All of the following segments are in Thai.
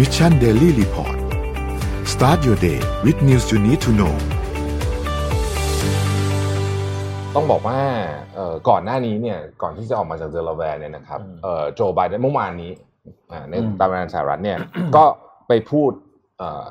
Mission Daily Report start your day with news you need to know ต้องบอกว่าเอ่อก่อนหน้านี้เนี่ยก่อนที่จะออกมาจากเดลาแวร์เนี่ยนะครับอืมเอ่อโจไบเดนเมื่อวานนี้อ่าในอืมตามรายงานสหรัฐเนี่ยก็ไปพูดเอ่อ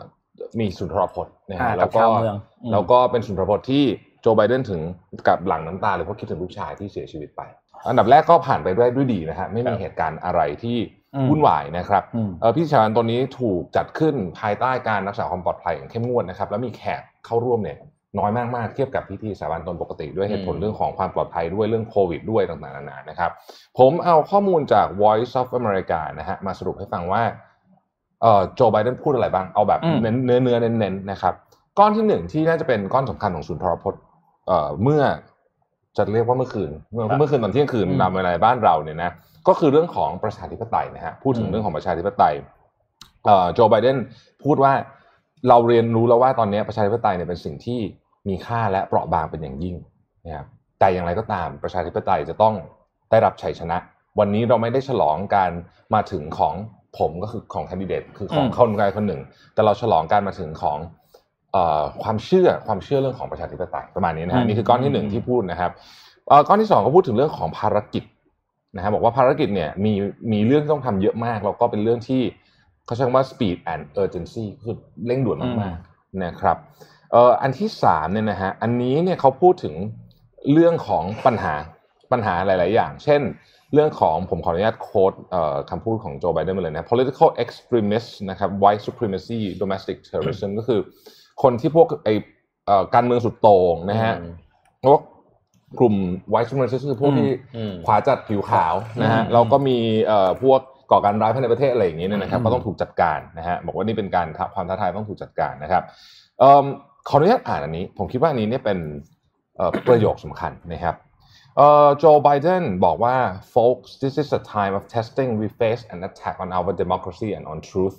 มีสุนทรพจน์นะอ่าฮะกับแล้วก็ชาวเมืองอืมแล้วก็เป็นสุนทรพจน์ที่โจไบเดนถึงกับหลั่งน้ำตาเลยเพราะคิดถึงลูกชายที่เสียชีวิตไป อันดับแรกก็ผ่านไปได้ด้วยดีนะฮะไม่มีเหตุการณ์อะไรที่อืม วุ่นวายนะครับอืมเออพิธีชาญตัวนี้ถูกจัดขึ้นภายใต้การรักษาความปลอดภัยอย่างเข้มงวดนะครับ แล้วมีแขกเข้าร่วมเนี่ยน้อยมากๆเทียบกับพิธีสาบานตนปกติด้วยเหตุผลอืมเรื่องของความปลอดภัยด้วยเรื่องโควิดด้วยต่างๆนานานะครับ ผมเอาข้อมูลจาก Voice of America นะฮะมาสรุปให้ฟังว่าเอ่อโจไบเดนพูดอะไรบ้าง เอาแบบอืมเน้นเนื้อเนื้อเน้นๆนะครับ ก้อนที่หนึ่งที่น่าจะเป็นก้อนสำคัญของศูนย์ทรพจน์เอ่อเมื่อ จะเรียกว่าเมื่อคืนเมื่อเมื่อคืนตอนเที่ยงคืนอืมตามเวลาในบ้านเราเนี่ยนะก็คือเรื่องของประชาธิปไตยนะฮะพูดถึงอืมเรื่องของประชาธิปไตยเอ่อโจไบเดนพูดว่าเราเรียนรู้แล้วว่าตอนนี้ประชาธิปไตยเนี่ยเป็นสิ่งที่มีค่าและเปราะบางเป็นอย่างยิ่งนะครับแต่อย่างไรก็ตามประชาธิปไตยจะต้องได้รับชัยชนะ วันนี้เราไม่ได้ฉลองการมาถึงของผมก็คือของแคนดิเดตคือของอืมคนใดคนหนึ่ง แต่เราฉลองการมาถึงของเอ่อ ความเชื่อความเชื่อเรื่องของประชาธิปไตยประมาณนี้นะฮะอืมนี่คือก้อนที่หนึ่งอืมที่พูดนะครับเอ่อก้อนที่สองก็พูดถึงเรื่องของภารกิจนะฮะบอกว่าภารกิจเนี่ยมีมีเรื่องที่ต้องทำเยอะมาก แล้วก็เป็นเรื่องที่เขาใช้คำว่า speed and urgency คือเร่งด่วนมากๆนะครับเอ่ออันที่สามเนี่ยนะฮะอันนี้เนี่ยเขาพูดถึงเรื่องของปัญหาปัญหาหลาย ๆ อย่าง เช่น เรื่องของผมขออนุญาตโค้ดเอ่อคำพูดของโจไบเดนมาเลยนะ political extremists นะครับ white supremacy domestic terrorism ก็คือ คนที่พวกไอเอ่อการเมืองสุดโต่งนะฮะอืมพวกกลุ่ม white supremacists คือพวกที่อืมขวาจัดผิวขาวนะฮะอืมเราก็มีเอ่อพวกก่อการร้ายภายในประเทศอะไรอย่างนี้เนี่ยนะครับอืมก็ต้องถูกจัดการนะฮะบอกว่านี่เป็นการท้าความท้าทายต้องถูกจัดการนะครับเอิ่มขออนุญาตอ่านอันนี้ ผมคิดว่าอันนี้เนี่ยเป็นเอ่อประโยคสำคัญนะครับเอ่อโจไบเดนบอกว่า folks this is a time of testing we face an attack on our democracy and on truth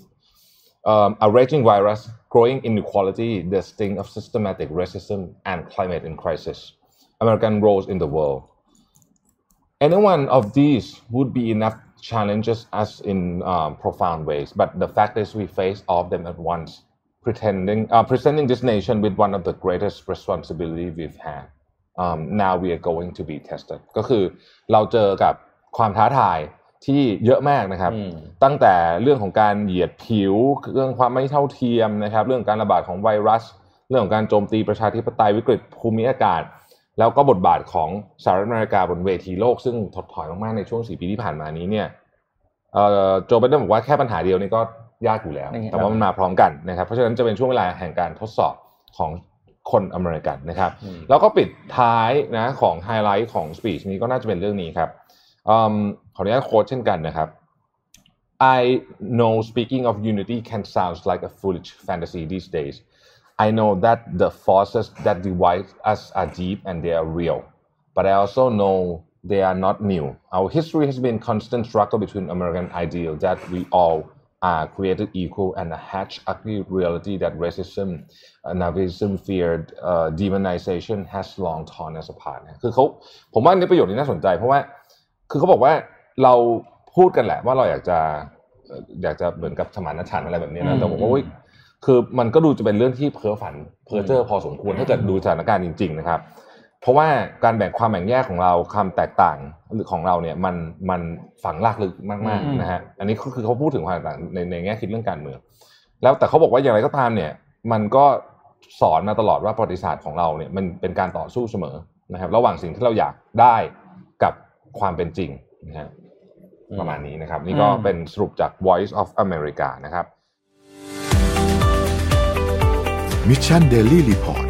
um, a raging virus growing inequality the sting of systematic racism and climate in crisis American roles in the world any one of these would be enough challenges us in um, profound ways but the fact is we face all of them at once pretending uh, presenting this nation with one of the greatest responsibility we've had um, now we are going to be tested ก็คือเราเจอกับความท้าทาย ที่เยอะมากนะครับอืมตั้งแต่เรื่องของการเหยียดผิว เรื่องความไม่เท่าเทียมนะครับ เรื่องการระบาดของไวรัส เรื่องของการโจมตีประชาธิปไตยวิกฤตภูมิอากาศ แล้วก็บทบาทของสหรัฐอเมริกาบนเวทีโลก ซึ่งถดถอยมากๆในช่วงสี่ปีที่ผ่านมานี้เนี่ยเอ่อโจไบเดนบอกว่าแค่ปัญหาเดียวนี่ก็ยากอยู่แล้วนี่ครับแต่ว่ามันมาพร้อมกันนะครับ เพราะฉะนั้นจะเป็นช่วงเวลาแห่งการทดสอบของคนอเมริกันนะครับอืมแล้วก็ปิดท้ายนะของไฮไลท์ของสปีชนี้ก็น่าจะเป็นเรื่องนี้ครับ อืมขออนุญาตโค้ดเช่นกันนะครับ I know speaking of unity can sound like a foolish fantasy these days. I know that the forces that divide us are deep and they are real. But I also know they are not new. Our history has been constant struggle between American ideal that we all are created equal and a hatch ugly reality that racism, uh, Nazism, feared, uh, demonization has long torn us apart นะคือเขาผมว่าในประโยคนี้น่าสนใจ เพราะว่า คือเขาบอกว่าเราพูดกันแหละว่าเราอยากจะเอ่ออยากจะเหมือนกับสมานฉันท์อะไรแบบนี้นะแต่ผมว่าเว้ยคือมันก็ดูจะเป็นเรื่องที่เพ้อฝันเพ้อเจ้อพอสมควรถ้าเกิดดูสถานการณ์จริง ๆ นะครับ เพราะว่าการแบ่งความแบ่งแยกของเราความแตกต่างของเราเนี่ยมันมันฝังลากลึกมากอืมๆนะฮะอันนี้ก็คือเขาพูดถึงความแตกต่างในในแง่คิดเรื่องการเมืองแล้วแต่เขาบอกว่าอย่างไรก็ตามเนี่ย มันก็สอนมาตลอดว่าประวัติศาสตร์ของเราเนี่ยมันเป็นการต่อสู้เสมอนะครับ ระหว่างสิ่งที่เราอยากได้กับ ความเป็นจริงนะฮะประมาณนี้นะครับ นี่ก็อืมเป็นสรุปจาก Voice of America นะครับมิชชั